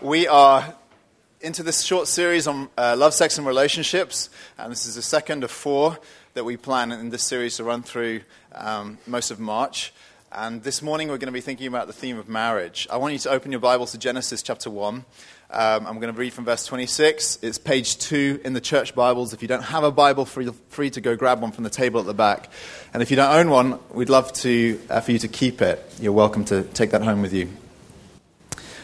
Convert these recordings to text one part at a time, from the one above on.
We are into this short series on uh, love, sex, and relationships, and this is the second of four that we plan in this series to run through um, most of March. And this morning we're going to be thinking about the theme of marriage. I want you to open your Bibles to Genesis chapter 1. Um, I'm going to read from verse 26. It's page 2 in the church Bibles. If you don't have a Bible, feel free to go grab one from the table at the back. And if you don't own one, we'd love to, uh, for you to keep it. You're welcome to take that home with you.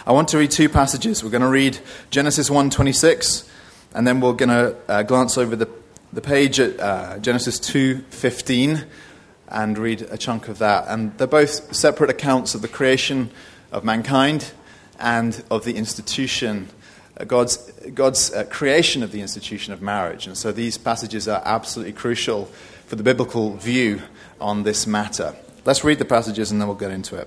I want to read two passages. We're going to read Genesis 1:26, and then we're going to uh, glance over the, the page at uh, Genesis 2:15 and read a chunk of that. And they're both separate accounts of the creation of mankind and of the institution, uh, God's, God's uh, creation of the institution of marriage. And so these passages are absolutely crucial for the biblical view on this matter. Let's read the passages and then we'll get into it.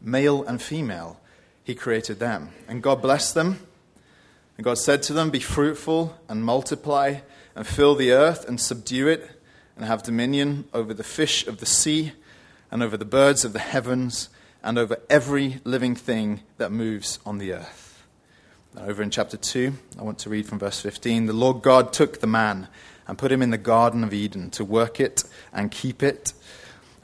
male and female, he created them. And God blessed them. And God said to them, Be fruitful and multiply and fill the earth and subdue it and have dominion over the fish of the sea and over the birds of the heavens and over every living thing that moves on the earth. over in chapter 2, I want to read from verse 15. The Lord God took the man and put him in the Garden of Eden to work it and keep it.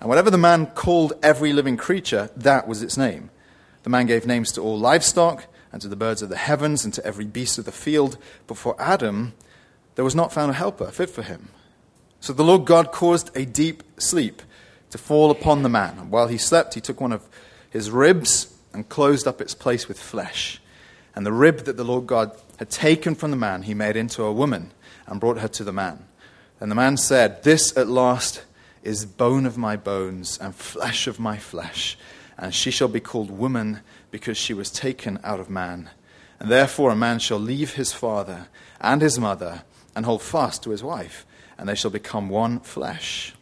And whatever the man called every living creature, that was its name. The man gave names to all livestock, and to the birds of the heavens, and to every beast of the field. But for Adam, there was not found a helper fit for him. So the Lord God caused a deep sleep to fall upon the man. And while he slept, he took one of his ribs and closed up its place with flesh. And the rib that the Lord God had taken from the man, he made into a woman and brought her to the man. And the man said, This at last is bone of my bones and flesh of my flesh. And she shall be called woman because she was taken out of man. And therefore a man shall leave his father and his mother and hold fast to his wife, and they shall become one flesh.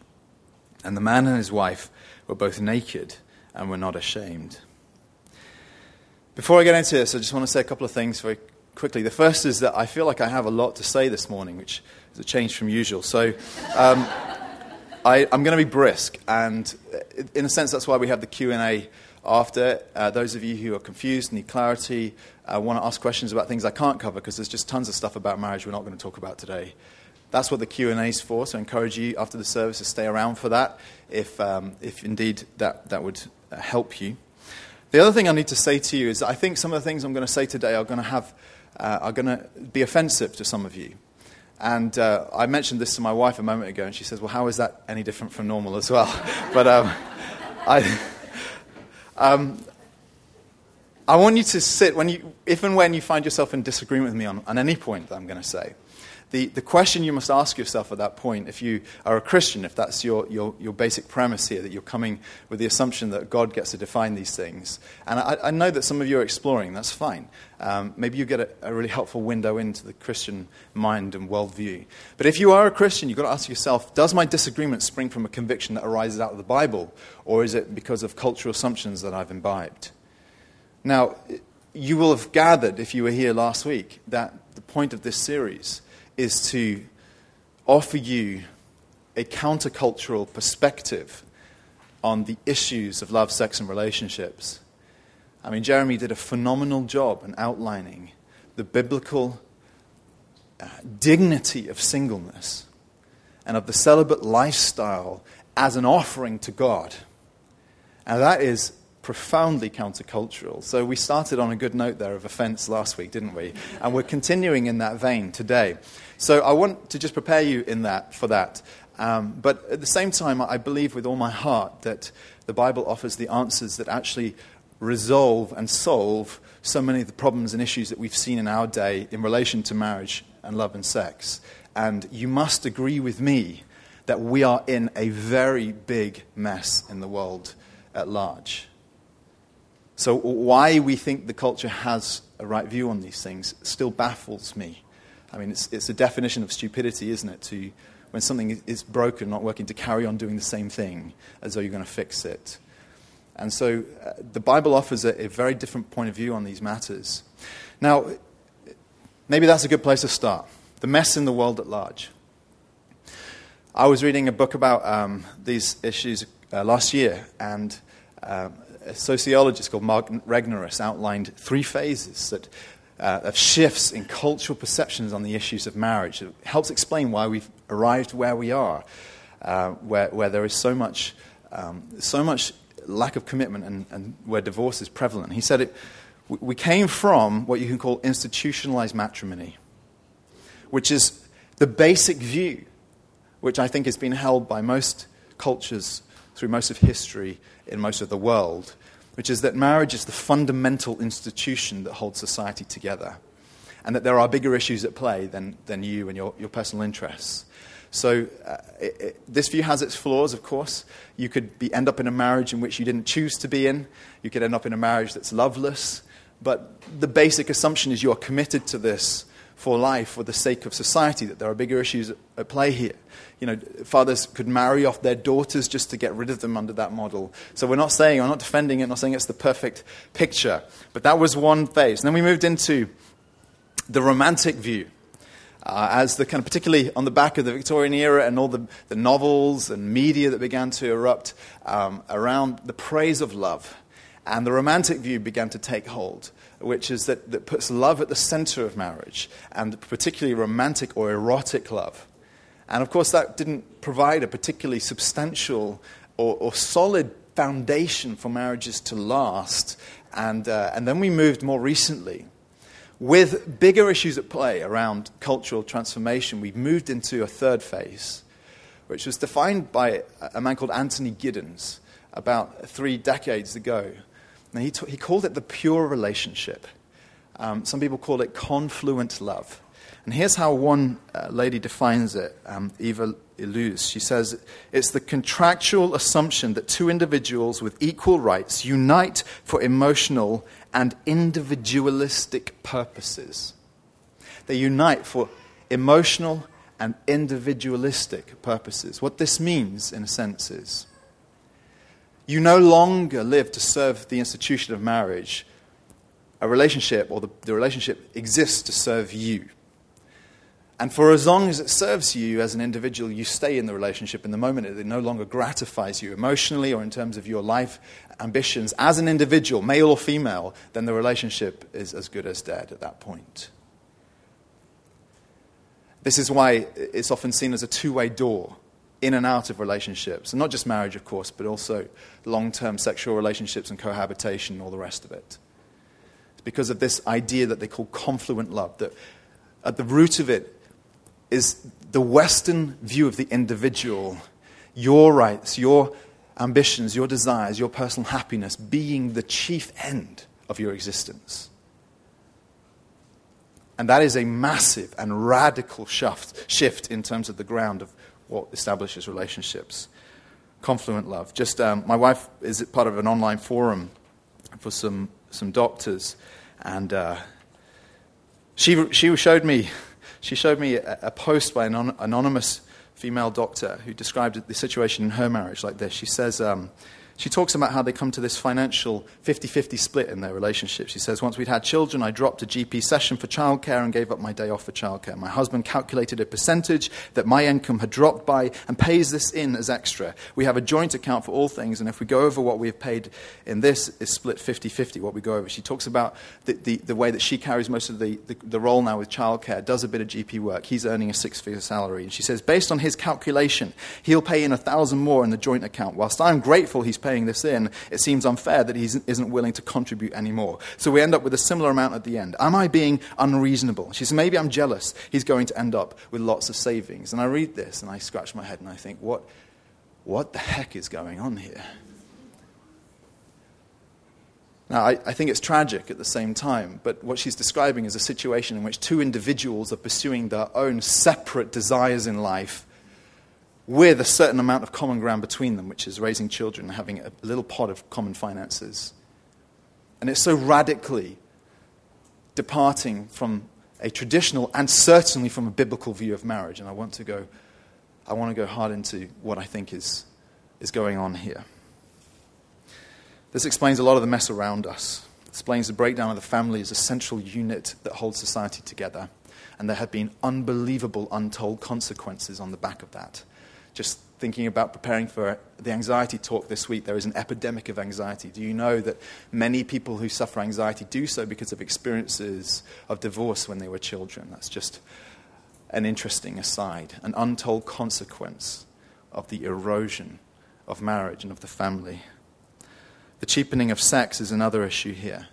And the man and his wife were both naked and were not ashamed. Before I get into this, I just want to say a couple of things very quickly. The first is that I feel like I have a lot to say this morning, which is a change from usual. So, um, I, am going to be brisk, and in a sense, that's why we have the Q and A after. Uh, those of you who are confused, need clarity, uh, want to ask questions about things I can't cover because there's just tons of stuff about marriage we're not going to talk about today. That's what the Q and A is for. So I encourage you after the service to stay around for that, if um, if indeed that that would uh, help you. The other thing I need to say to you is I think some of the things I'm going to say today are going to have uh, are going to be offensive to some of you. And uh, I mentioned this to my wife a moment ago, and she says, Well, how is that any different from normal as well? but um, I, um, I want you to sit, when you, if and when you find yourself in disagreement with me on, on any point that I'm going to say, the, the question you must ask yourself at that point, if you are a Christian, if that's your, your, your basic premise here, that you're coming with the assumption that God gets to define these things, and I, I know that some of you are exploring, that's fine. Um, maybe you get a, a, really helpful window into the Christian mind and worldview. But if you are a Christian, you've got to ask yourself does my disagreement spring from a conviction that arises out of the Bible, or is it because of cultural assumptions that I've imbibed? Now, you will have gathered, if you were here last week, that the point of this series is to offer you a countercultural perspective on the issues of love, sex, and relationships. I mean, Jeremy did a phenomenal job in outlining the biblical uh, dignity of singleness and of the celibate lifestyle as an offering to God. And that is profoundly countercultural. So we started on a good note there of offense last week, didn't we? And we're continuing in that vein today. So I want to just prepare you in that for that. Um, but at the same time, I believe with all my heart that the Bible offers the answers that actually resolve and solve so many of the problems and issues that we've seen in our day in relation to marriage and love and sex. And you must agree with me that we are in a very big mess in the world at large. So, why we think the culture has a right view on these things still baffles me. I mean, it's, it's a definition of stupidity, isn't it? To, when something is broken, not working, to carry on doing the same thing as though you're going to fix it. And so, uh, the Bible offers a, a very different point of view on these matters. Now, maybe that's a good place to start. The mess in the world at large. I was reading a book about um, these issues uh, last year, and um, a sociologist called Mark Regnerus outlined three phases that, uh, of shifts in cultural perceptions on the issues of marriage. It helps explain why we've arrived where we are, uh, where, where there is so much, um, so much lack of commitment and, and, where divorce is prevalent. He said it, we came from what you can call institutionalized matrimony, which is the basic view which I think has been held by most cultures through most of history in most of the world, which is that marriage is the fundamental institution that holds society together, and that there are bigger issues at play than, than you and your, your personal interests. So, uh, it, it, this view has its flaws, of course. You could be, end up in a marriage in which you didn't choose to be in. You could end up in a marriage that's loveless. But the basic assumption is you are committed to this for life for the sake of society, that there are bigger issues at play here. You know, fathers could marry off their daughters just to get rid of them under that model. So we're not saying, I'm not defending it, not saying it's the perfect picture. But that was one phase. And then we moved into the romantic view. Uh, as the kind of particularly on the back of the Victorian era and all the, the novels and media that began to erupt um, around the praise of love. And the romantic view began to take hold which is that, that puts love at the center of marriage, and particularly romantic or erotic love. And of course, that didn't provide a particularly substantial or, or solid foundation for marriages to last. And, uh, and then we moved more recently. With bigger issues at play around cultural transformation, we moved into a third phase, which was defined by a man called Anthony Giddens about three decades ago. Now, he, t- he called it the pure relationship. Um, some people call it confluent love. And here's how one uh, lady defines it, um, Eva Illouz. She says, It's the contractual assumption that two individuals with equal rights unite for emotional and individualistic purposes. They unite for emotional and individualistic purposes. What this means, in a sense, is you no longer live to serve the institution of marriage. A relationship, or the, the relationship, exists to serve you. And for as long as it serves you as an individual, you stay in the relationship. In the moment it no longer gratifies you emotionally or in terms of your life ambitions as an individual, male or female, then the relationship is as good as dead at that point. This is why it's often seen as a two way door in and out of relationships. And not just marriage, of course, but also long term sexual relationships and cohabitation and all the rest of it. It's because of this idea that they call confluent love, that at the root of it is the Western view of the individual, your rights, your ambitions, your desires, your personal happiness being the chief end of your existence. And that is a massive and radical shift, shift in terms of the ground of what establishes relationships. Confluent love. Just um, my wife is part of an online forum for some some doctors, and uh, she she showed me she showed me a, a post by an anonymous female doctor who described the situation in her marriage like this. She says. Um, she talks about how they come to this financial 50 50 split in their relationship. She says, Once we'd had children, I dropped a GP session for childcare and gave up my day off for childcare. My husband calculated a percentage that my income had dropped by and pays this in as extra. We have a joint account for all things, and if we go over what we've paid in this, is split 50 50, what we go over. She talks about the, the, the way that she carries most of the, the, the role now with childcare, does a bit of GP work. He's earning a six figure salary. And she says, Based on his calculation, he'll pay in a thousand more in the joint account. Whilst I'm grateful he's paying this in, it seems unfair that he isn't willing to contribute anymore. So we end up with a similar amount at the end. Am I being unreasonable? She says, maybe I'm jealous. He's going to end up with lots of savings. And I read this and I scratch my head and I think, what, what the heck is going on here? Now, I, I, think it's tragic at the same time, but what she's describing is a situation in which two individuals are pursuing their own separate desires in life with a certain amount of common ground between them, which is raising children and having a little pot of common finances. And it's so radically departing from a traditional and certainly from a biblical view of marriage. And I want to go, I want to go hard into what I think is, is going on here. This explains a lot of the mess around us. It explains the breakdown of the family as a central unit that holds society together. And there have been unbelievable, untold consequences on the back of that. Just thinking about preparing for the anxiety talk this week, there is an epidemic of anxiety. Do you know that many people who suffer anxiety do so because of experiences of divorce when they were children? That's just an interesting aside, an untold consequence of the erosion of marriage and of the family. The cheapening of sex is another issue here.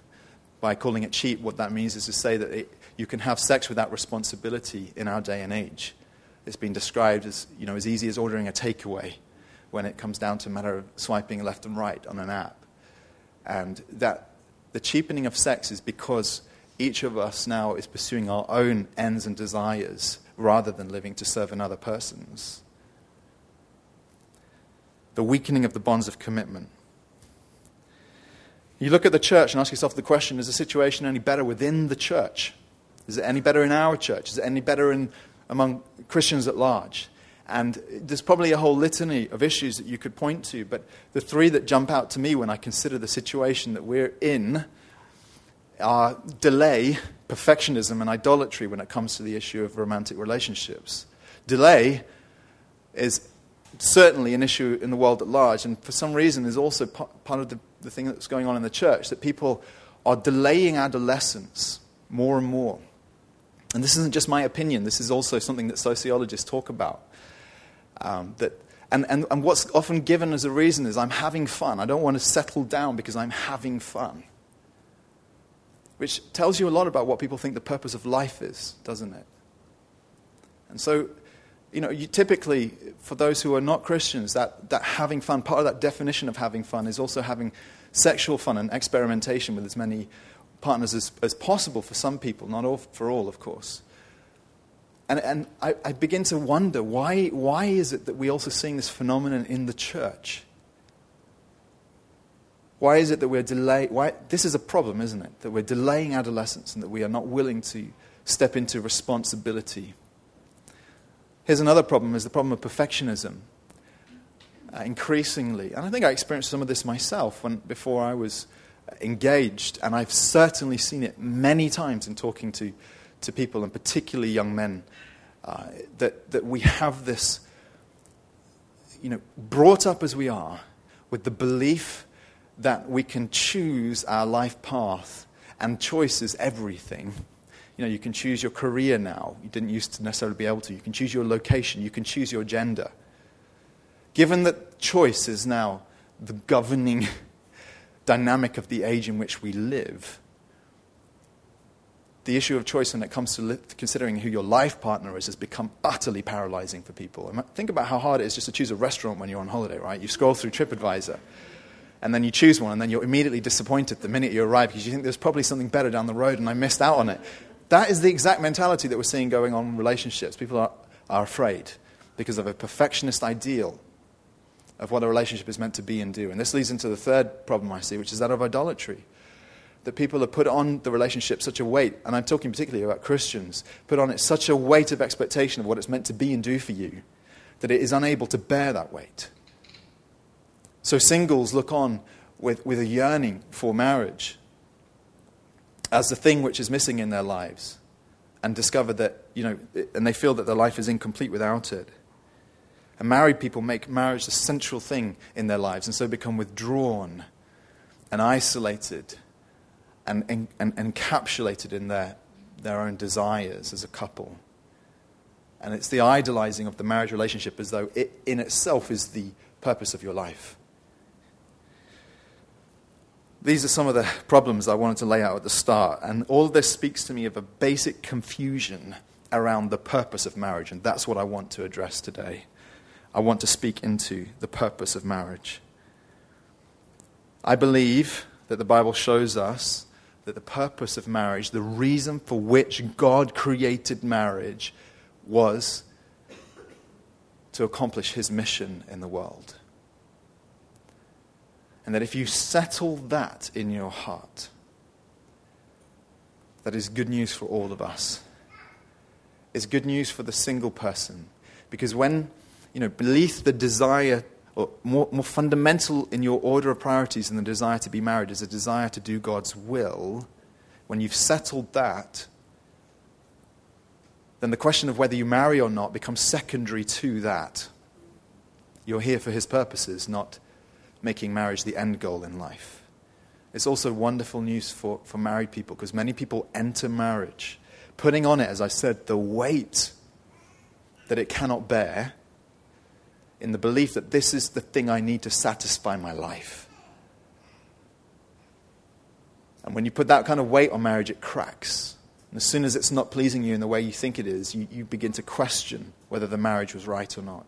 By calling it cheap, what that means is to say that it, you can have sex without responsibility in our day and age. It's been described as, you know, as easy as ordering a takeaway when it comes down to a matter of swiping left and right on an app. And that the cheapening of sex is because each of us now is pursuing our own ends and desires rather than living to serve another person's. The weakening of the bonds of commitment. You look at the church and ask yourself the question is the situation any better within the church? Is it any better in our church? Is it any better in, among Christians at large? And there's probably a whole litany of issues that you could point to, but the three that jump out to me when I consider the situation that we're in are delay, perfectionism, and idolatry when it comes to the issue of romantic relationships. Delay is certainly an issue in the world at large, and for some reason is also part of the the thing that's going on in the church that people are delaying adolescence more and more. And this isn't just my opinion, this is also something that sociologists talk about. Um, that, and, and, and what's often given as a reason is I'm having fun. I don't want to settle down because I'm having fun. Which tells you a lot about what people think the purpose of life is, doesn't it? And so, you know, you typically, for those who are not Christians, that, that having fun, part of that definition of having fun is also having sexual fun and experimentation with as many partners as, as possible for some people, not all, for all, of course. And, and I, I begin to wonder why, why is it that we are also seeing this phenomenon in the church? Why is it that we're delaying? Why, this is a problem, isn't it? That we're delaying adolescence and that we are not willing to step into responsibility Here's another problem is the problem of perfectionism. Uh, increasingly, and I think I experienced some of this myself when, before I was engaged, and I've certainly seen it many times in talking to, to people, and particularly young men, uh, that, that we have this, you know, brought up as we are with the belief that we can choose our life path and choice is everything you know, you can choose your career now. You didn't used to necessarily be able to. You can choose your location. You can choose your gender. Given that choice is now the governing dynamic of the age in which we live, the issue of choice when it comes to li- considering who your life partner is has become utterly paralyzing for people. Think about how hard it is just to choose a restaurant when you're on holiday, right? You scroll through TripAdvisor and then you choose one, and then you're immediately disappointed the minute you arrive because you think there's probably something better down the road and I missed out on it. That is the exact mentality that we're seeing going on in relationships. People are, are afraid because of a perfectionist ideal of what a relationship is meant to be and do. And this leads into the third problem I see, which is that of idolatry. That people have put on the relationship such a weight, and I'm talking particularly about Christians, put on it such a weight of expectation of what it's meant to be and do for you, that it is unable to bear that weight. So singles look on with, with a yearning for marriage as the thing which is missing in their lives and discover that, you know, and they feel that their life is incomplete without it. And married people make marriage the central thing in their lives and so become withdrawn and isolated and, and, and encapsulated in their, their own desires as a couple. And it's the idolizing of the marriage relationship as though it in itself is the purpose of your life. these are some of the problems I wanted to lay out at the start. And all of this speaks to me of a basic confusion around the purpose of marriage. And that's what I want to address today. I want to speak into the purpose of marriage. I believe that the Bible shows us that the purpose of marriage, the reason for which God created marriage, was to accomplish his mission in the world. And that if you settle that in your heart, that is good news for all of us. It's good news for the single person. Because when, you know, beneath the desire, or more, more fundamental in your order of priorities than the desire to be married is a desire to do God's will, when you've settled that, then the question of whether you marry or not becomes secondary to that. You're here for his purposes, not making marriage the end goal in life. It's also wonderful news for, for married people because many people enter marriage putting on it, as I said, the weight that it cannot bear in the belief that this is the thing I need to satisfy my life. And when you put that kind of weight on marriage, it cracks. And as soon as it's not pleasing you in the way you think it is, you, you begin to question whether the marriage was right or not.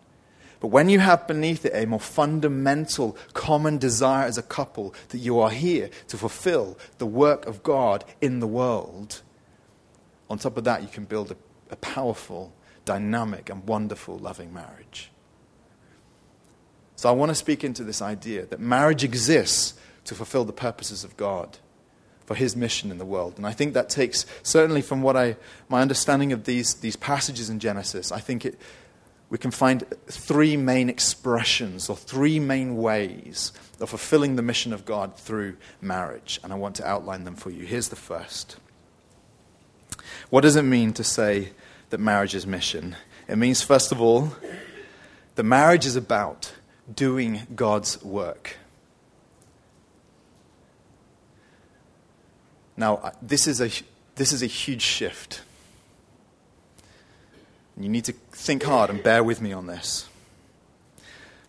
But when you have beneath it a more fundamental common desire as a couple that you are here to fulfill the work of God in the world, on top of that, you can build a, a powerful, dynamic, and wonderful, loving marriage. So I want to speak into this idea that marriage exists to fulfill the purposes of God for his mission in the world. And I think that takes, certainly from what I, my understanding of these, these passages in Genesis, I think it, we can find three main expressions or three main ways of fulfilling the mission of God through marriage. And I want to outline them for you. Here's the first. What does it mean to say that marriage is mission? It means, first of all, that marriage is about doing God's work. Now, uh, this is a, this is a huge shift. You need to think hard and bear with me on this.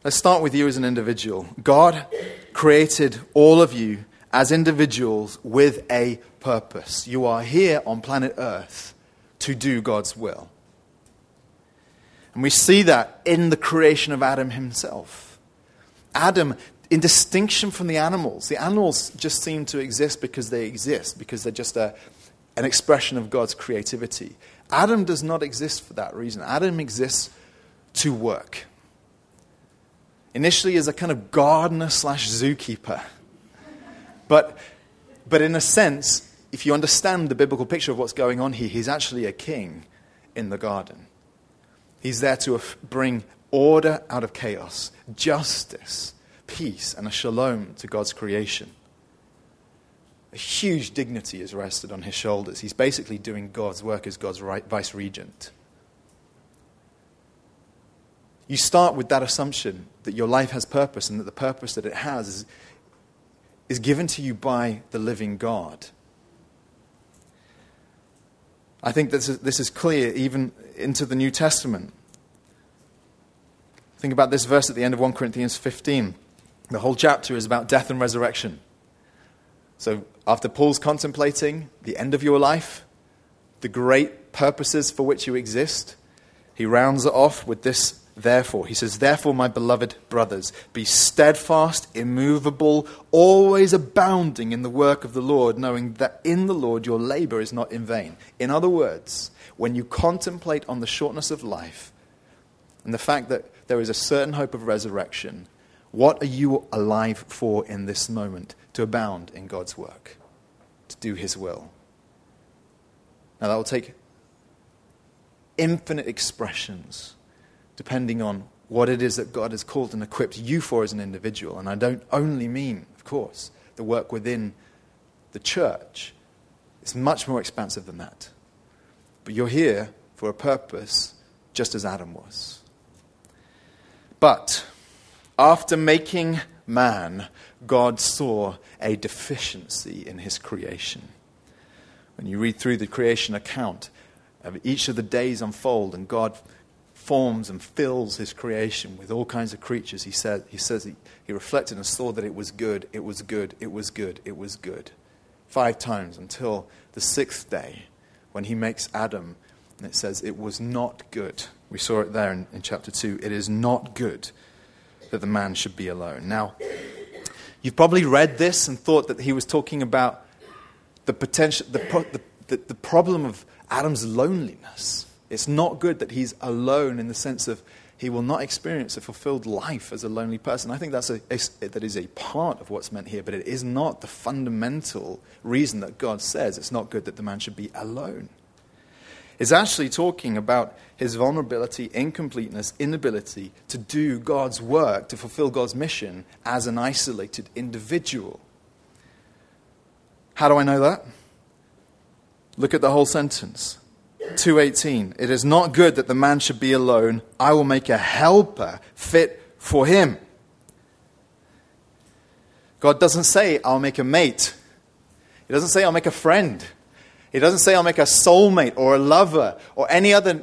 Let's start with you as an individual. God created all of you as individuals with a purpose. You are here on planet Earth to do God's will. And we see that in the creation of Adam himself. Adam, in distinction from the animals, the animals just seem to exist because they exist, because they're just a, an expression of God's creativity. Adam does not exist for that reason. Adam exists to work. Initially, as a kind of gardener slash zookeeper. But, but in a sense, if you understand the biblical picture of what's going on here, he's actually a king in the garden. He's there to bring order out of chaos, justice, peace, and a shalom to God's creation a huge dignity is rested on his shoulders. He's basically doing God's work as God's right, vice regent. You start with that assumption that your life has purpose and that the purpose that it has is, is given to you by the living God. I think this is, this is clear even into the New Testament. Think about this verse at the end of 1 Corinthians 15. The whole chapter is about death and resurrection. So, after Paul's contemplating the end of your life, the great purposes for which you exist, he rounds it off with this therefore. He says, Therefore, my beloved brothers, be steadfast, immovable, always abounding in the work of the Lord, knowing that in the Lord your labor is not in vain. In other words, when you contemplate on the shortness of life and the fact that there is a certain hope of resurrection, what are you alive for in this moment? To abound in God's work, to do His will. Now, that will take infinite expressions depending on what it is that God has called and equipped you for as an individual. And I don't only mean, of course, the work within the church, it's much more expansive than that. But you're here for a purpose, just as Adam was. But after making man, God saw a deficiency in his creation. When you read through the creation account, each of the days unfold, and God forms and fills his creation with all kinds of creatures, he, said, he says he, he reflected and saw that it was good, it was good, it was good, it was good. Five times until the sixth day when he makes Adam, and it says it was not good. We saw it there in, in chapter 2. It is not good that the man should be alone. Now, you've probably read this and thought that he was talking about the potential, the, the, the, the problem of Adam's loneliness. It's not good that he's alone in the sense of he will not experience a fulfilled life as a lonely person. I think that's a, a, that is a part of what's meant here, but it is not the fundamental reason that God says it's not good that the man should be alone. It's actually talking about his vulnerability, incompleteness, inability to do God's work, to fulfill God's mission as an isolated individual. How do I know that? Look at the whole sentence. 2:18 It is not good that the man should be alone. I will make a helper fit for him. God doesn't say I'll make a mate. He doesn't say I'll make a friend. He doesn't say I'll make a soulmate or a lover or any other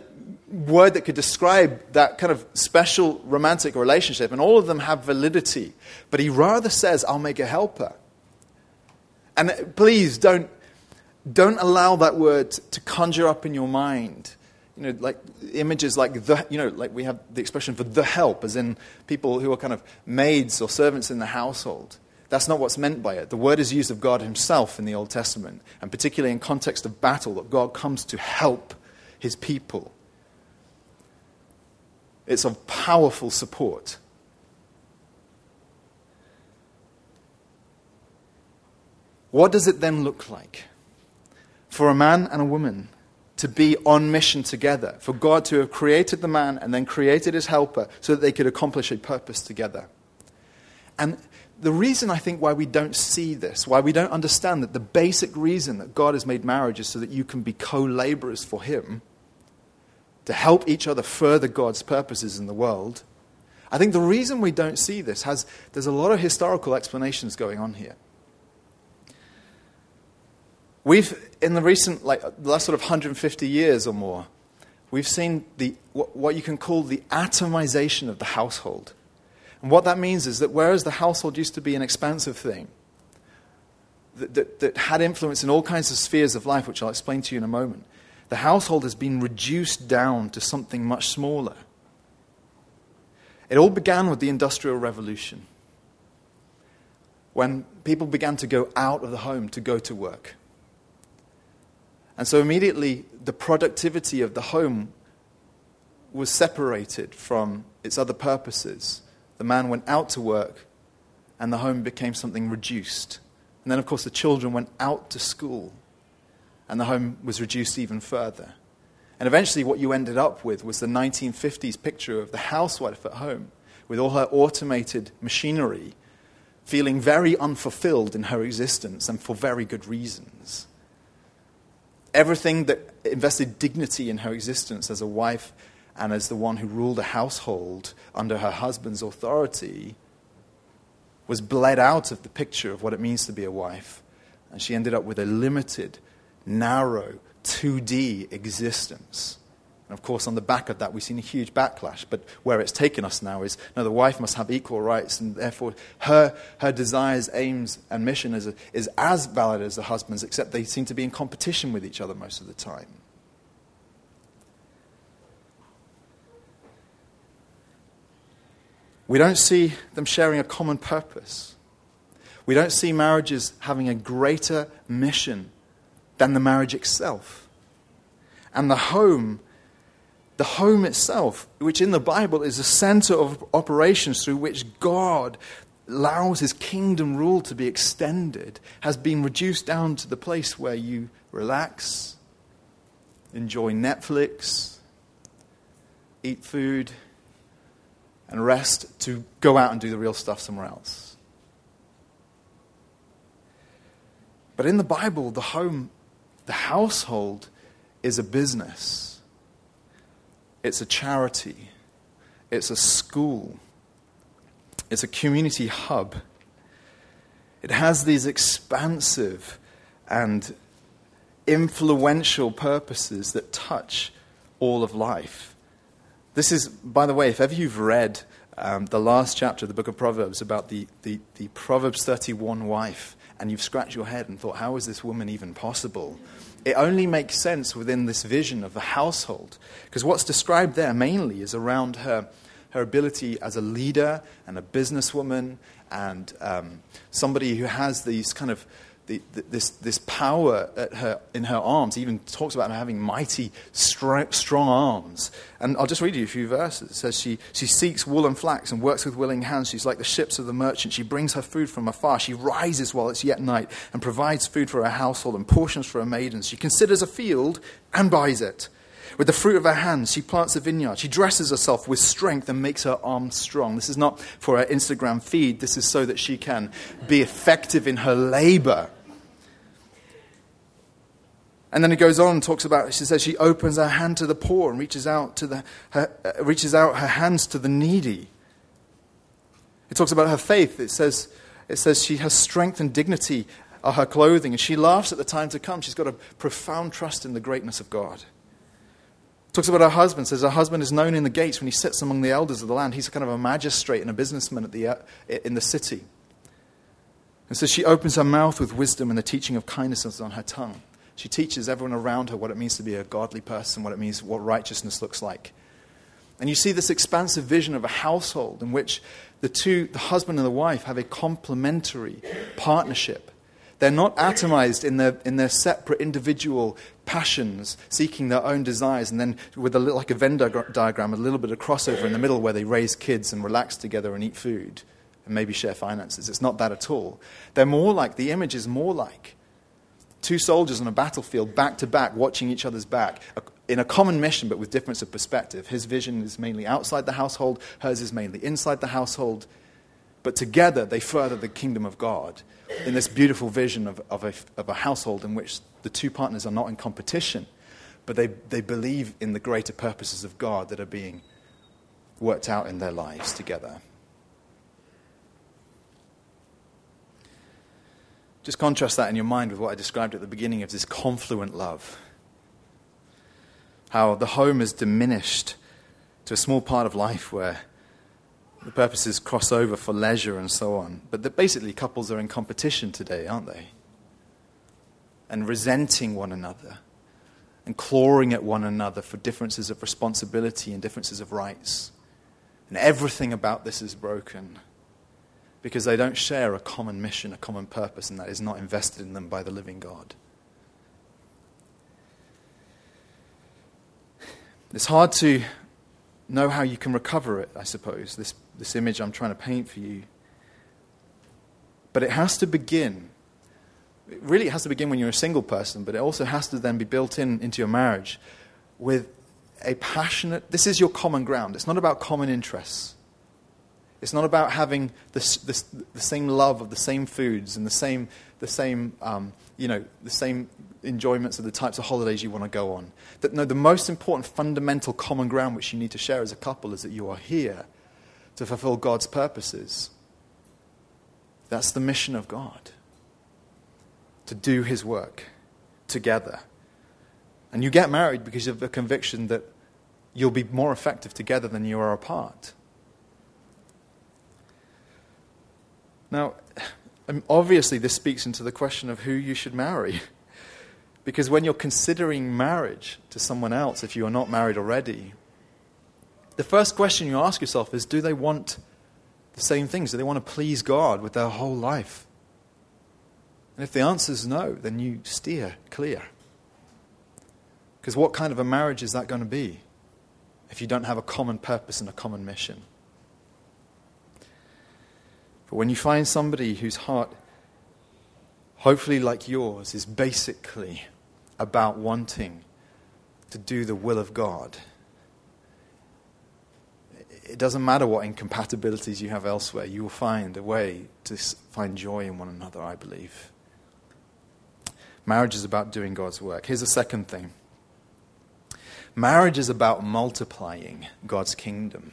word that could describe that kind of special romantic relationship. And all of them have validity. But he rather says I'll make a helper. And please don't don't allow that word to conjure up in your mind you know, like images like the, you know, like we have the expression for the help, as in people who are kind of maids or servants in the household. That's not what's meant by it. The word is used of God Himself in the Old Testament, and particularly in context of battle, that God comes to help His people. It's of powerful support. What does it then look like? For a man and a woman to be on mission together, for God to have created the man and then created his helper so that they could accomplish a purpose together. And the reason I think why we don't see this, why we don't understand that the basic reason that God has made marriage is so that you can be co laborers for Him, to help each other further God's purposes in the world. I think the reason we don't see this has, there's a lot of historical explanations going on here. We've, in the recent, like, the last sort of 150 years or more, we've seen the, what, you can call the atomization of the household. And what that means is that whereas the household used to be an expansive thing, that, that, that, had influence in all kinds of spheres of life, which I'll explain to you in a moment, the household has been reduced down to something much smaller. It all began with the Industrial Revolution, when people began to go out of the home to go to work. And so immediately the productivity of the home was separated from its other purposes. The man went out to work, and the home became something reduced. And then, of course, the children went out to school, and the home was reduced even further. And eventually, what you ended up with was the 1950s picture of the housewife at home with all her automated machinery, feeling very unfulfilled in her existence and for very good reasons everything that invested dignity in her existence as a wife and as the one who ruled a household under her husband's authority was bled out of the picture of what it means to be a wife. And she ended up with a limited, narrow, 2D existence. And of course, on the back of that, we've seen a huge backlash. But where it's taken us now is no, the wife must have equal rights, and therefore her, her desires, aims, and mission is, is as valid as the husband's, except they seem to be in competition with each other most of the time. We don't see them sharing a common purpose. We don't see marriages having a greater mission than the marriage itself. And the home the home itself, which in the Bible is the center of operations through which God allows his kingdom rule to be extended, has been reduced down to the place where you relax, enjoy Netflix, eat food, and rest to go out and do the real stuff somewhere else. But in the Bible, the home, the household, is a business it's a charity, it's a school, it's a community hub. It has these expansive and influential purposes that touch all of life. This is, by the way, if ever you've read um, the last chapter of the book of Proverbs about the, the, the Proverbs 31 wife, and you've scratched your head and thought, how is this woman even possible? It only makes sense within this vision of the household. Because what's described there mainly is around her, her ability as a leader and a businesswoman and um, somebody who has these kind of the, this, this power her, in her arms. He even talks about her having mighty, strong arms. And I'll just read you a few verses. It says, she, she seeks wool and flax and works with willing hands. She's like the ships of the merchant. She brings her food from afar. She rises while it's yet night and provides food for her household and portions for her maidens. She considers a field and buys it. With the fruit of her hands, she plants a vineyard. She dresses herself with strength and makes her arms strong. This is not for her Instagram feed, this is so that she can be effective in her labor. And then it goes on and talks about, she says she opens her hand to the poor and reaches out, to the, her, uh, reaches out her hands to the needy. It talks about her faith. It says, it says she has strength and dignity are her clothing, and she laughs at the time to come. She's got a profound trust in the greatness of God. Talks about her husband, says her husband is known in the gates when he sits among the elders of the land. He's kind of a magistrate and a businessman at the, uh, in the city. And so she opens her mouth with wisdom, and the teaching of kindness is on her tongue. She teaches everyone around her what it means to be a godly person, what it means, what righteousness looks like. And you see this expansive vision of a household in which the two, the husband and the wife, have a complementary partnership they're not atomized in their, in their separate individual passions, seeking their own desires, and then with a little, like a Venn diagram, a little bit of crossover in the middle where they raise kids and relax together and eat food and maybe share finances. It's not that at all. They're more like, the image is more like two soldiers on a battlefield back to back, watching each other's back, in a common mission but with difference of perspective. His vision is mainly outside the household, hers is mainly inside the household. But together they further the kingdom of God in this beautiful vision of, of, a, of a household in which the two partners are not in competition, but they, they believe in the greater purposes of God that are being worked out in their lives together. Just contrast that in your mind with what I described at the beginning of this confluent love. How the home is diminished to a small part of life where the purposes cross over for leisure and so on. But that basically, couples are in competition today, aren't they? And resenting one another and clawing at one another for differences of responsibility and differences of rights. And everything about this is broken because they don't share a common mission, a common purpose, and that is not invested in them by the living God. It's hard to know how you can recover it, I suppose, this, this image I'm trying to paint for you. But it has to begin. It really it has to begin when you're a single person, but it also has to then be built in into your marriage with a passionate, this is your common ground. It's not about common interests. It's not about having the, the, the same love of the same foods and the same, the same, um, you know, the same enjoyments of the types of holidays you want to go on. That no, the most important fundamental common ground which you need to share as a couple is that you are here to fulfill God's purposes. That's the mission of God. To do his work together. And you get married because of the conviction that you'll be more effective together than you are apart. Now, um, obviously, this speaks into the question of who you should marry. Because when you're considering marriage to someone else, if you are not married already, the first question you ask yourself is do they want the same things? Do they want to please God with their whole life? And if the answer is no, then you steer clear. Because what kind of a marriage is that going to be if you don't have a common purpose and a common mission? But when you find somebody whose heart, hopefully like yours, is basically about wanting to do the will of God, it doesn't matter what incompatibilities you have elsewhere, you will find a way to find joy in one another, I believe. Marriage is about doing God's work. Here's the second thing marriage is about multiplying God's kingdom.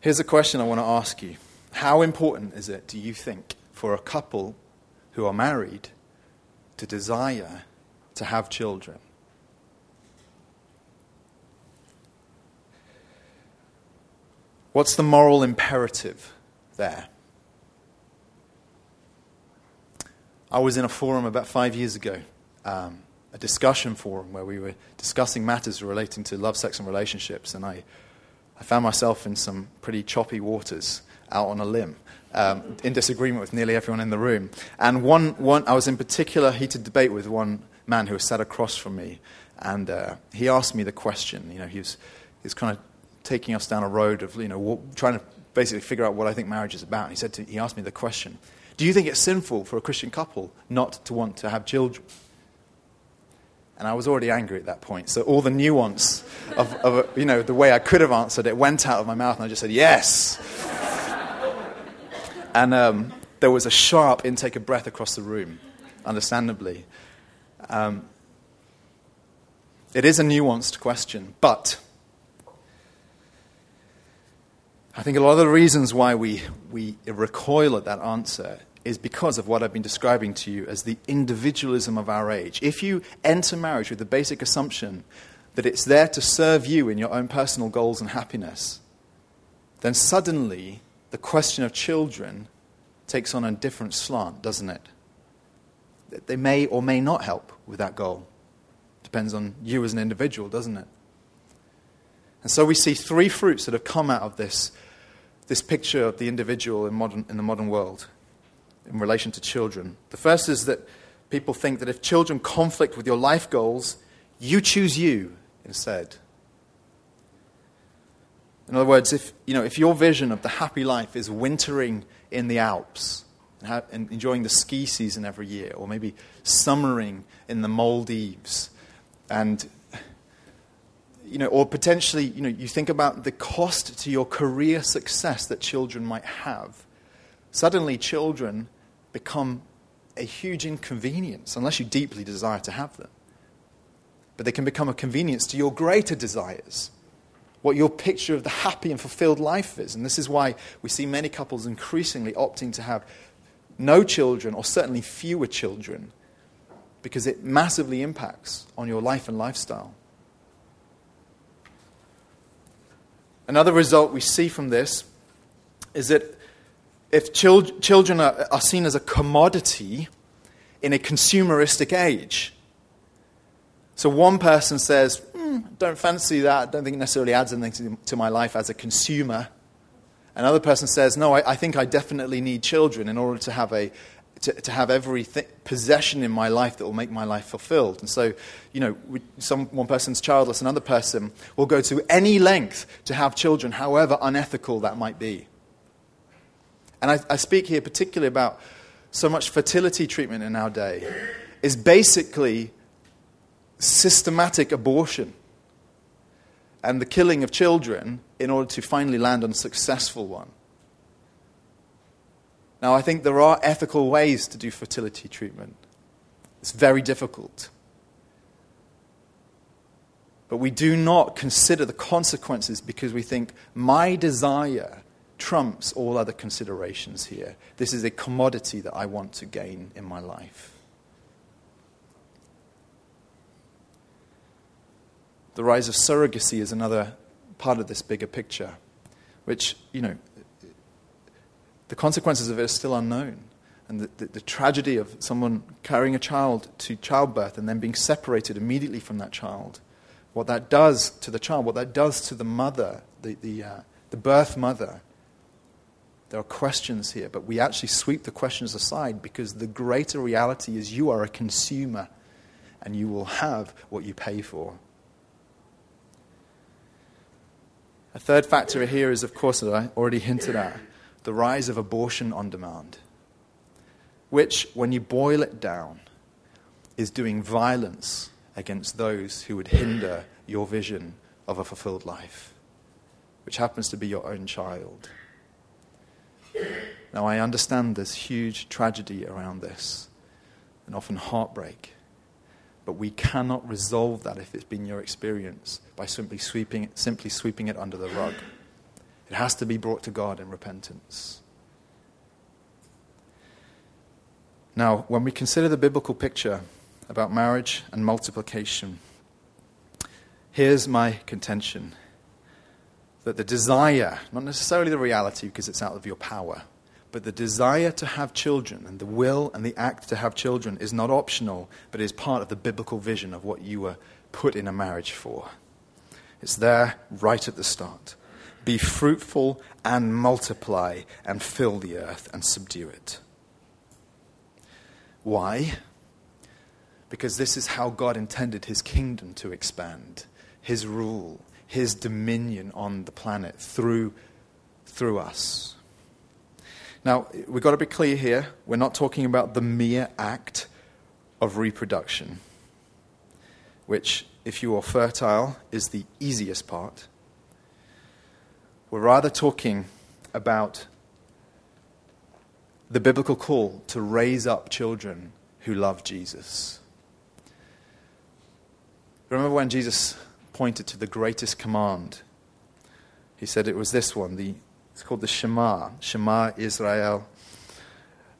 Here's a question I want to ask you How important is it, do you think, for a couple who are married to desire to have children? What's the moral imperative there? I was in a forum about five years ago, um, a discussion forum where we were discussing matters relating to love, sex, and relationships, and I, I found myself in some pretty choppy waters out on a limb. Um, in disagreement with nearly everyone in the room. And one, one, I was in particular heated debate with one man who was sat across from me, and uh, he asked me the question. You know, he was, he was kind of taking us down a road of, you know, trying to basically figure out what I think marriage is about. And he, said to, he asked me the question Do you think it's sinful for a Christian couple not to want to have children? And I was already angry at that point. So all the nuance of, of you know, the way I could have answered it went out of my mouth, and I just said, Yes. and um, there was a sharp intake of breath across the room, understandably. Um, it is a nuanced question, but I think a lot of the reasons why we, we recoil at that answer is because of what I've been describing to you as the individualism of our age. If you enter marriage with the basic assumption that it's there to serve you in your own personal goals and happiness, then suddenly the question of children takes on a different slant, doesn't it? They may or may not help with that goal. Depends on you as an individual, doesn't it? And so we see three fruits that have come out of this this picture of the individual in, modern, in the modern world in relation to children. The first is that people think that if children conflict with your life goals, you choose you instead. In other words, if, you know, if your vision of the happy life is wintering in the Alps and, ha- and enjoying the ski season every year, or maybe summering in the Maldives and you know, or potentially, you know, you think about the cost to your career success that children might have. Suddenly, children become a huge inconvenience unless you deeply desire to have them. But they can become a convenience to your greater desires, what your picture of the happy and fulfilled life is. And this is why we see many couples increasingly opting to have no children, or certainly fewer children, because it massively impacts on your life and lifestyle. Another result we see from this is that if chil- children are, are seen as a commodity in a consumeristic age, so one person says, mm, don't fancy that, don't think it necessarily adds anything to, to my life as a consumer. Another person says, no, I, I, think I definitely need children in order to have a, to, to have every possession in my life that will make my life fulfilled. And so, you know, we, some, one person's childless, another person will go to any length to have children, however unethical that might be. And I, I speak here particularly about so much fertility treatment in our day is basically systematic abortion and the killing of children in order to finally land on a successful one. Now, I think there are ethical ways to do fertility treatment. It's very difficult. But we do not consider the consequences because we think my desire trumps all other considerations here. This is a commodity that I want to gain in my life. The rise of surrogacy is another part of this bigger picture, which, you know, the consequences of it are still unknown. And the, the, the, tragedy of someone carrying a child to childbirth and then being separated immediately from that child, what that does to the child, what that does to the mother, the, the, uh, the birth mother. There are questions here, but we actually sweep the questions aside because the greater reality is you are a consumer and you will have what you pay for. A third factor here is, of course, that I already hinted at the rise of abortion on demand, which, when you boil it down, is doing violence against those who would hinder your vision of a fulfilled life, which happens to be your own child. Now, I understand there's huge tragedy around this and often heartbreak, but we cannot resolve that if it's been your experience by simply sweeping, simply sweeping it under the rug. It has to be brought to God in repentance. Now, when we consider the biblical picture about marriage and multiplication, here's my contention that the desire, not necessarily the reality because it's out of your power, but the desire to have children and the will and the act to have children is not optional, but is part of the biblical vision of what you were put in a marriage for. It's there right at the start. Be fruitful and multiply and fill the earth and subdue it. Why? Because this is how God intended his kingdom to expand, his rule, his dominion on the planet through, through us. Now, we've got to be clear here. We're not talking about the mere act of reproduction, which, if you are fertile, is the easiest part. We're rather talking about the biblical call to raise up children who love Jesus. Remember when Jesus pointed to the greatest command? He said it was this one, the it's called the Shema, Shema Israel.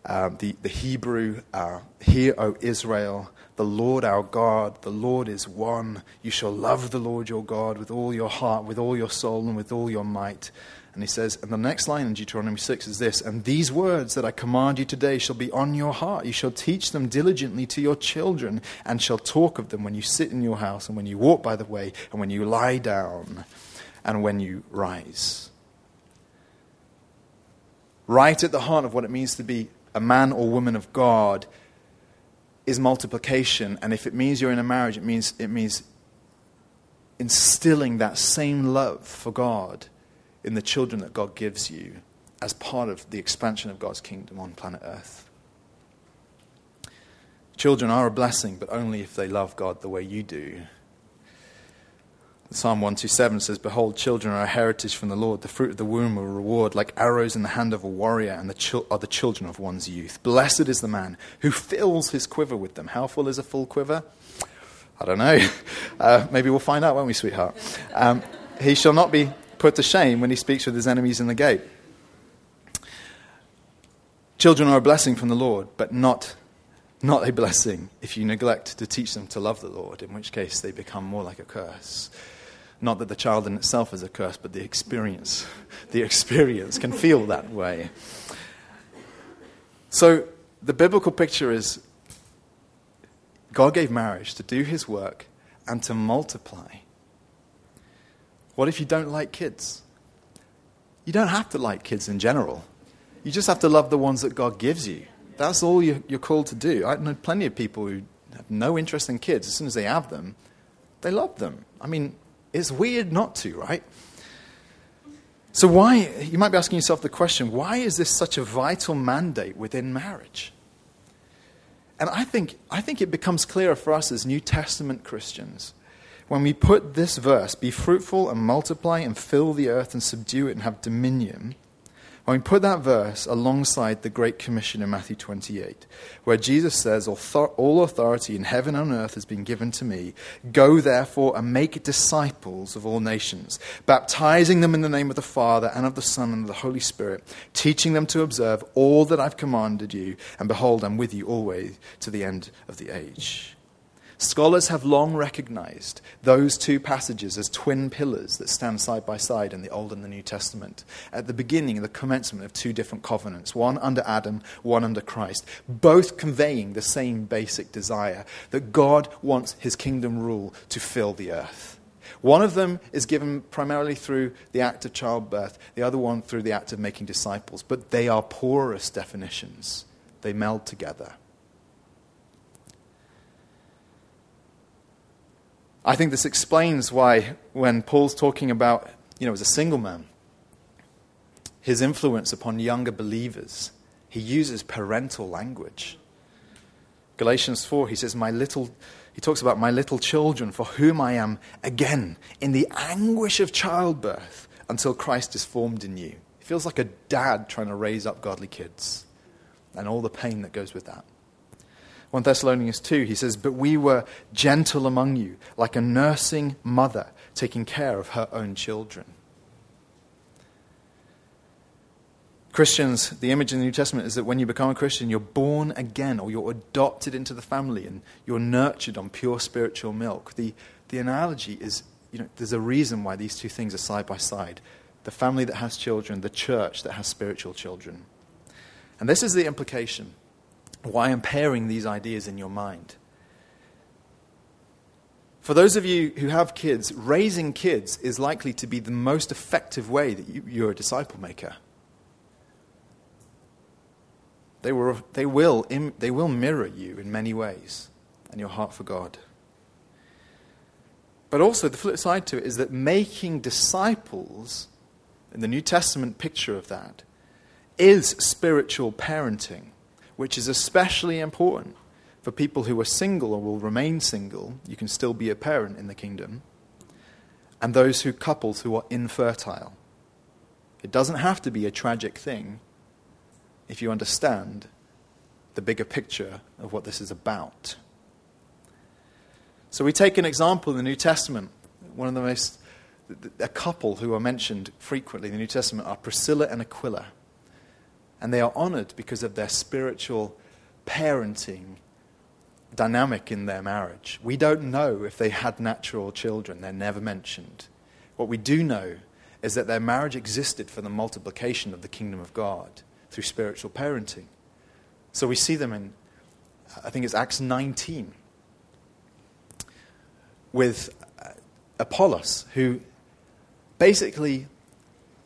Um, the, the Hebrew, uh, Hear, O Israel, the Lord our God, the Lord is one. You shall love the Lord your God with all your heart, with all your soul, and with all your might. And he says, and the next line in Deuteronomy 6 is this And these words that I command you today shall be on your heart. You shall teach them diligently to your children, and shall talk of them when you sit in your house, and when you walk by the way, and when you lie down, and when you rise right at the heart of what it means to be a man or woman of God is multiplication. And if it means you're in a marriage, it means, it means instilling that same love for God in the children that God gives you as part of the expansion of God's kingdom on planet Earth. Children are a blessing, but only if they love God the way you do. Psalm 127 says, Behold, children are a heritage from the Lord. The fruit of the womb a reward, like arrows in the hand of a warrior, and the are the children of one's youth. Blessed is the man who fills his quiver with them. How full is a full quiver? I don't know. Uh, maybe we'll find out, won't we, sweetheart? Um, he shall not be put to shame when he speaks with his enemies in the gate. Children are a blessing from the Lord, but not, not a blessing if you neglect to teach them to love the Lord, in which case they become more like a curse. Not that the child in itself is a curse, but the experience. The experience can feel that way. So the biblical picture is God gave marriage to do his work and to multiply. What if you don't like kids? You don't have to like kids in general. You just have to love the ones that God gives you. That's all you're called to do. I know plenty of people who have no interest in kids. As soon as they have them, they love them. I mean, it's weird not to, right? So, why, you might be asking yourself the question, why is this such a vital mandate within marriage? And I think, I think it becomes clearer for us as New Testament Christians when we put this verse, be fruitful and multiply and fill the earth and subdue it and have dominion, when we put that verse alongside the Great Commission in Matthew 28, where Jesus says, All authority in heaven and earth has been given to me. Go therefore and make disciples of all nations, baptizing them in the name of the Father and of the Son and of the Holy Spirit, teaching them to observe all that I've commanded you, and behold, I'm with you always to the end of the age. Scholars have long recognized those two passages as twin pillars that stand side by side in the Old and the New Testament. At the beginning, the commencement of two different covenants, one under Adam, one under Christ, both conveying the same basic desire that God wants his kingdom rule to fill the earth. One of them is given primarily through the act of childbirth, the other one through the act of making disciples, but they are porous definitions. They meld together. I think this explains why, when Paul's talking about, you know, as a single man, his influence upon younger believers, he uses parental language. Galatians 4, he says, My little, he talks about my little children for whom I am, again, in the anguish of childbirth until Christ is formed in you. He feels like a dad trying to raise up godly kids and all the pain that goes with that. 1 Thessalonians 2, he says, But we were gentle among you, like a nursing mother taking care of her own children. Christians, the image in the New Testament is that when you become a Christian, you're born again or you're adopted into the family and you're nurtured on pure spiritual milk. The, the analogy is you know, there's a reason why these two things are side by side the family that has children, the church that has spiritual children. And this is the implication why I'm pairing these ideas in your mind. For those of you who have kids, raising kids is likely to be the most effective way that you, you're a disciple maker. They, were, they, will, they will mirror you in many ways and your heart for God. But also, the flip side to it is that making disciples, in the New Testament picture of that, is spiritual parenting, which is especially important for people who are single or will remain single. You can still be a parent in the kingdom. And those who couples who are infertile. It doesn't have to be a tragic thing if you understand the bigger picture of what this is about. So we take an example in the New Testament. One of the most, a couple who are mentioned frequently in the New Testament are Priscilla and Aquila. And they are honored because of their spiritual parenting dynamic in their marriage. We don't know if they had natural children, they're never mentioned. What we do know is that their marriage existed for the multiplication of the kingdom of God through spiritual parenting. So we see them in, I think it's Acts 19 with uh, Apollos, who basically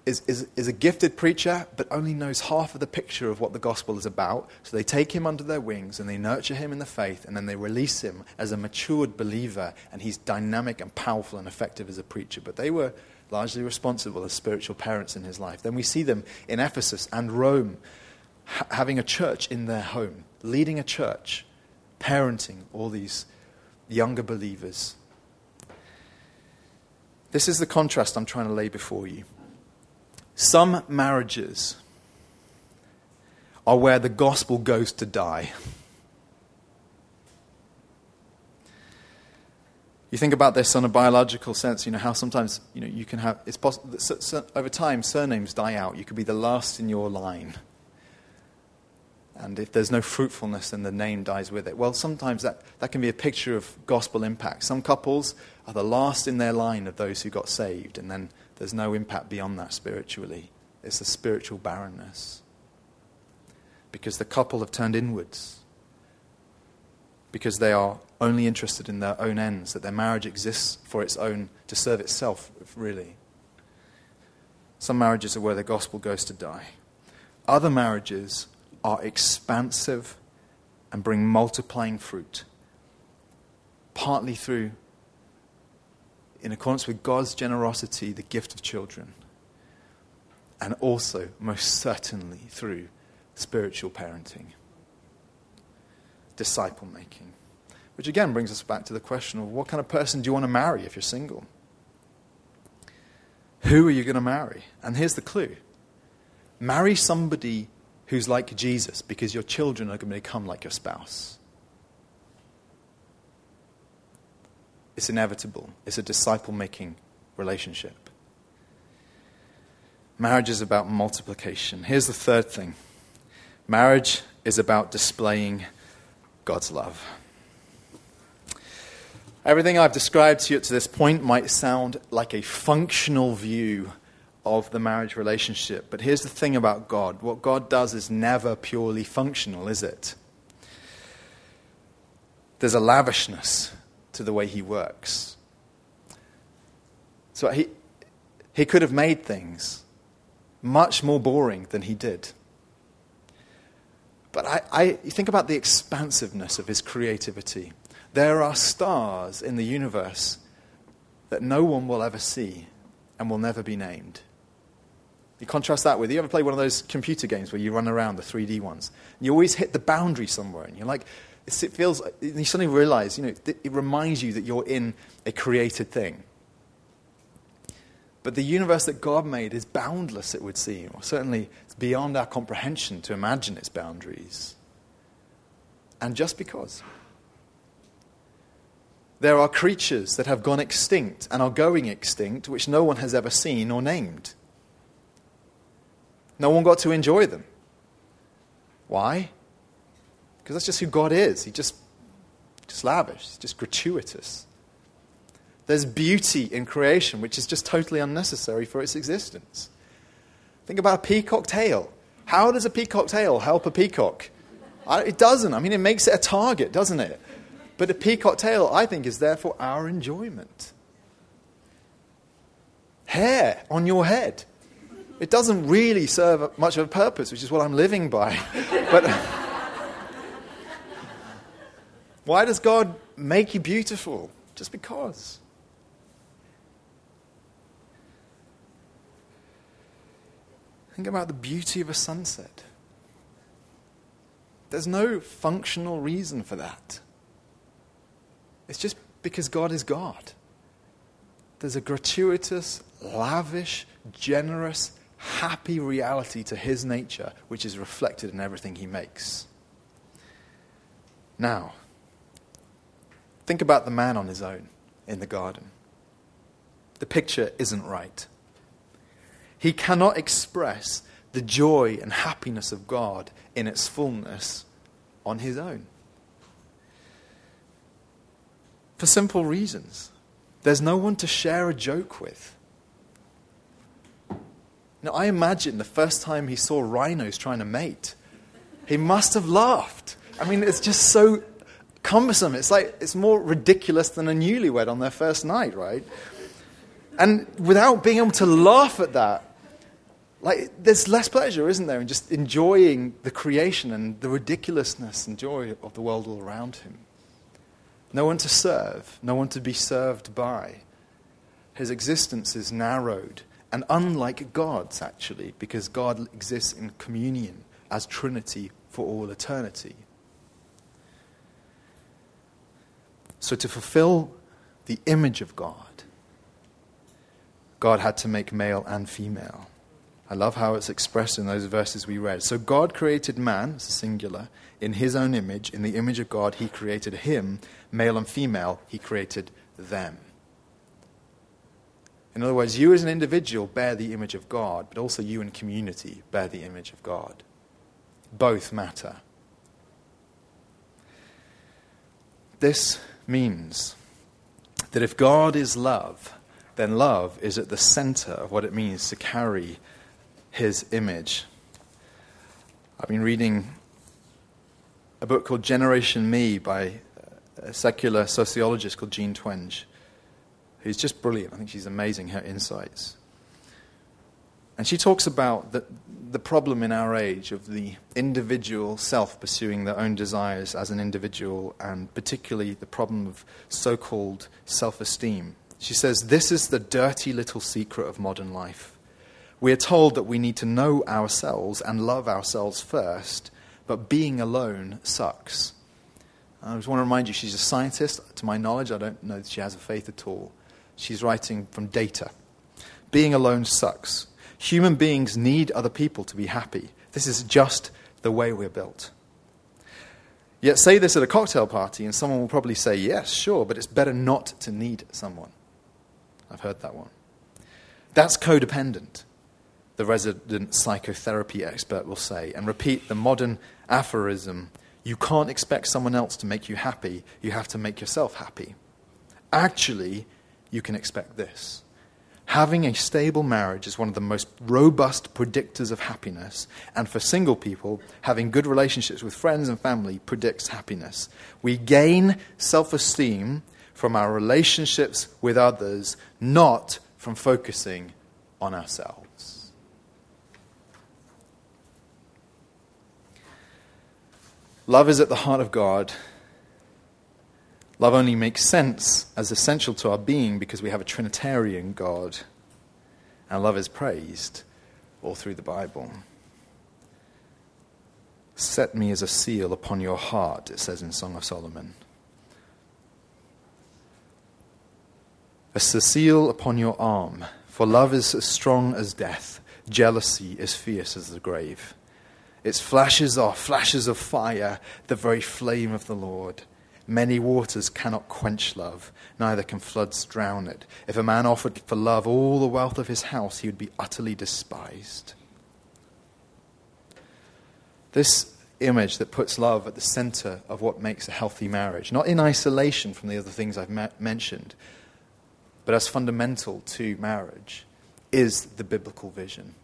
is, is, is a gifted preacher, but only knows half of the picture of what the gospel is about. So they take him under their wings and they nurture him in the faith, and then they release him as a matured believer, and he's dynamic and powerful and effective as a preacher. But they were largely responsible as spiritual parents in his life. Then we see them in Ephesus and Rome, ha- having a church in their home, leading a church, parenting all these younger believers this is the contrast I'm trying to lay before you. Some marriages are where the gospel goes to die. You think about this on a biological sense, you know, how sometimes, you know, you can have, it's possible, over time, surnames die out. You could be the last in your line. And if there's no fruitfulness, then the name dies with it. Well, sometimes that, that can be a picture of gospel impact. Some couples are the last in their line of those who got saved, and then there's no impact beyond that spiritually. It's the spiritual barrenness. Because the couple have turned inwards. Because they are only interested in their own ends, that their marriage exists for its own, to serve itself, really. Some marriages are where the gospel goes to die. Other marriages are expansive and bring multiplying fruit, partly through, in accordance with God's generosity, the gift of children, and also, most certainly, through spiritual parenting, disciple making. Which again brings us back to the question of what kind of person do you want to marry if you're single? Who are you going to marry? And here's the clue marry somebody who's like Jesus because your children are going to become like your spouse. It's inevitable, it's a disciple making relationship. Marriage is about multiplication. Here's the third thing marriage is about displaying God's love. Everything I've described to you to this point might sound like a functional view of the marriage relationship. But here's the thing about God what God does is never purely functional, is it? There's a lavishness to the way He works. So He, he could have made things much more boring than He did. But I, I think about the expansiveness of His creativity. There are stars in the universe that no one will ever see and will never be named. You contrast that with, you ever play one of those computer games where you run around, the 3D ones? You always hit the boundary somewhere, and you're like, it feels, you suddenly realize, you know, it reminds you that you're in a created thing. But the universe that God made is boundless, it would seem, or certainly it's beyond our comprehension to imagine its boundaries. And just because. There are creatures that have gone extinct and are going extinct, which no one has ever seen or named. No one got to enjoy them. Why? Because that's just who God is. He just, just lavish, just gratuitous. There's beauty in creation, which is just totally unnecessary for its existence. Think about a peacock tail. How does a peacock tail help a peacock? It doesn't. I mean, it makes it a target, doesn't it? But a peacock tail, I think, is there for our enjoyment. Hair on your head. It doesn't really serve much of a purpose, which is what I'm living by. but why does God make you beautiful? Just because. Think about the beauty of a sunset. There's no functional reason for that. It's just because God is God. There's a gratuitous, lavish, generous, happy reality to his nature, which is reflected in everything he makes. Now, think about the man on his own in the garden. The picture isn't right. He cannot express the joy and happiness of God in its fullness on his own. For simple reasons. There's no one to share a joke with. Now, I imagine the first time he saw rhinos trying to mate, he must have laughed. I mean, it's just so cumbersome. It's like it's more ridiculous than a newlywed on their first night, right? And without being able to laugh at that, like there's less pleasure, isn't there, in just enjoying the creation and the ridiculousness and joy of the world all around him. No one to serve, no one to be served by. His existence is narrowed and unlike God's, actually, because God exists in communion as Trinity for all eternity. So, to fulfill the image of God, God had to make male and female. I love how it's expressed in those verses we read. So God created man, singular, in his own image. In the image of God, he created him, male and female, he created them. In other words, you as an individual bear the image of God, but also you in community bear the image of God. Both matter. This means that if God is love, then love is at the center of what it means to carry his image. I've been reading a book called Generation Me by a secular sociologist called Jean Twenge, who's just brilliant. I think she's amazing, her insights. And she talks about the, the problem in our age of the individual self pursuing their own desires as an individual, and particularly the problem of so called self esteem. She says, This is the dirty little secret of modern life. We are told that we need to know ourselves and love ourselves first, but being alone sucks. I just want to remind you, she's a scientist. To my knowledge, I don't know that she has a faith at all. She's writing from data. Being alone sucks. Human beings need other people to be happy. This is just the way we're built. Yet, say this at a cocktail party, and someone will probably say, Yes, sure, but it's better not to need someone. I've heard that one. That's codependent the resident psychotherapy expert will say, and repeat the modern aphorism you can't expect someone else to make you happy, you have to make yourself happy. Actually, you can expect this. Having a stable marriage is one of the most robust predictors of happiness, and for single people, having good relationships with friends and family predicts happiness. We gain self esteem from our relationships with others, not from focusing on ourselves. Love is at the heart of God. Love only makes sense as essential to our being because we have a Trinitarian God. And love is praised all through the Bible. Set me as a seal upon your heart, it says in Song of Solomon. As a seal upon your arm, for love is as strong as death, jealousy as fierce as the grave. Its flashes are flashes of fire, the very flame of the Lord. Many waters cannot quench love, neither can floods drown it. If a man offered for love all the wealth of his house, he would be utterly despised. This image that puts love at the center of what makes a healthy marriage, not in isolation from the other things I've mentioned, but as fundamental to marriage, is the biblical vision.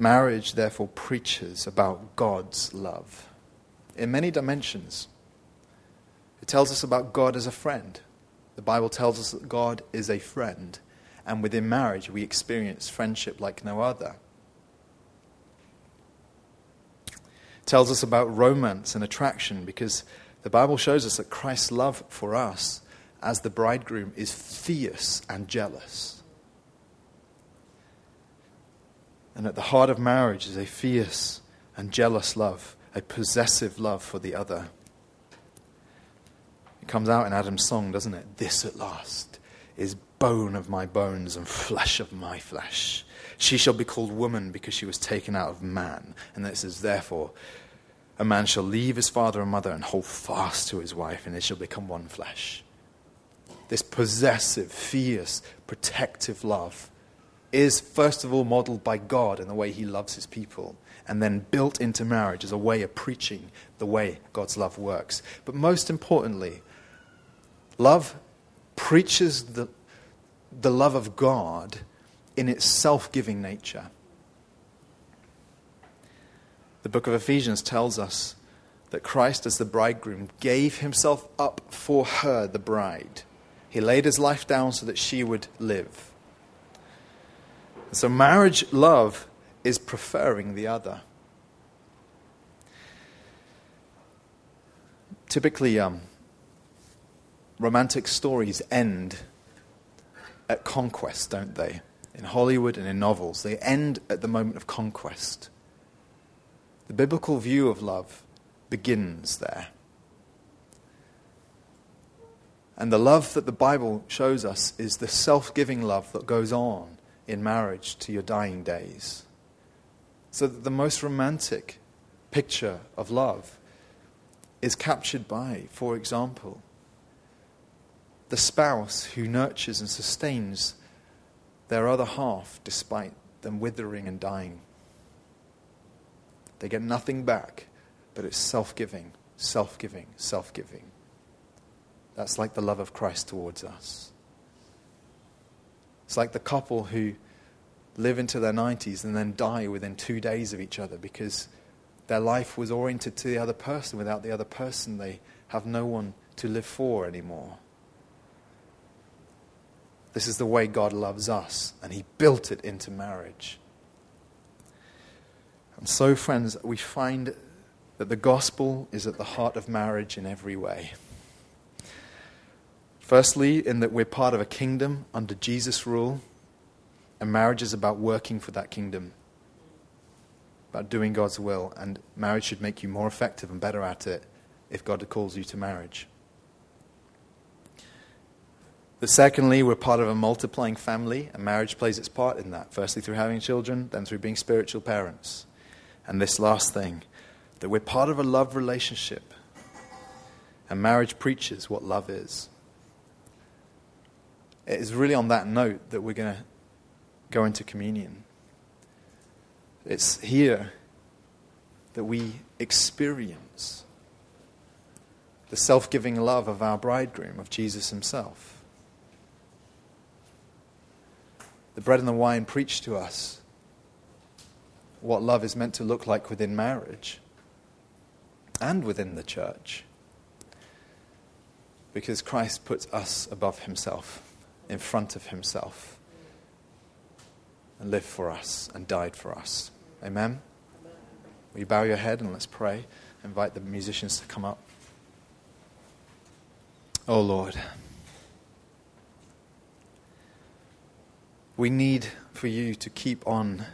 Marriage, therefore, preaches about God's love in many dimensions. It tells us about God as a friend. The Bible tells us that God is a friend, and within marriage, we experience friendship like no other. It tells us about romance and attraction because the Bible shows us that Christ's love for us as the bridegroom is fierce and jealous. And at the heart of marriage is a fierce and jealous love, a possessive love for the other. It comes out in Adam's song, doesn't it? This at last is bone of my bones and flesh of my flesh. She shall be called woman because she was taken out of man. And it says, therefore, a man shall leave his father and mother and hold fast to his wife, and they shall become one flesh. This possessive, fierce, protective love is, first of all, modeled by God in the way he loves his people, and then built into marriage as a way of preaching the way God's love works. But most importantly, love preaches the, the love of God in its self giving nature. The book of Ephesians tells us that Christ, as the bridegroom, gave himself up for her, the bride. He laid his life down so that she would live. So, marriage love is preferring the other. Typically, um, romantic stories end at conquest, don't they? In Hollywood and in novels, they end at the moment of conquest. The biblical view of love begins there. And the love that the Bible shows us is the self giving love that goes on in marriage to your dying days. So that the most romantic picture of love is captured by, for example, the spouse who nurtures and sustains their other half despite them withering and dying. They get nothing back, but it's self giving, self giving, self giving. That's like the love of Christ towards us. It's like the couple who live into their 90s and then die within two days of each other because their life was oriented to the other person. Without the other person, they have no one to live for anymore. This is the way God loves us, and He built it into marriage. And so, friends, we find that the gospel is at the heart of marriage in every way. Firstly, in that we're part of a kingdom under Jesus' rule, and marriage is about working for that kingdom, about doing God's will, and marriage should make you more effective and better at it if God calls you to marriage. But secondly, we're part of a multiplying family, and marriage plays its part in that. Firstly, through having children, then through being spiritual parents. And this last thing, that we're part of a love relationship. And marriage preaches what love is. It is really on that note that we're going to go into communion. It's here that we experience the self giving love of our bridegroom, of Jesus himself. The bread and the wine preach to us what love is meant to look like within marriage and within the church. Because Christ puts us above himself, in front of himself, and lived for us and died for us. Amen? Will you bow your head and let's pray? Invite the musicians to come up. Oh Lord, we need for you to keep on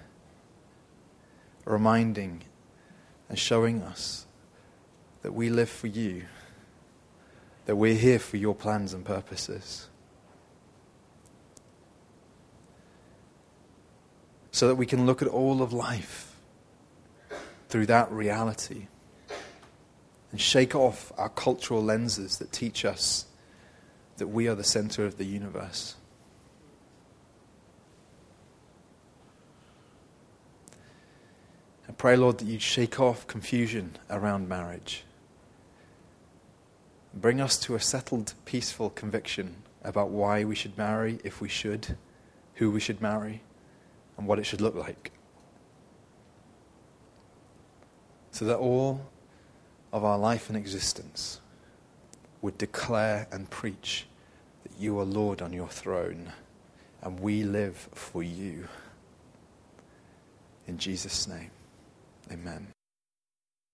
reminding and showing us that we live for you, that we're here for your plans and purposes. So that we can look at all of life through that reality and shake off our cultural lenses that teach us that we are the center of the universe. I pray, Lord, that you shake off confusion around marriage. bring us to a settled, peaceful conviction about why we should marry, if we should, who we should marry, and what it should look like. So that all of our life and existence would declare and preach that you are Lord on your throne and we live for you. In Jesus' name, amen.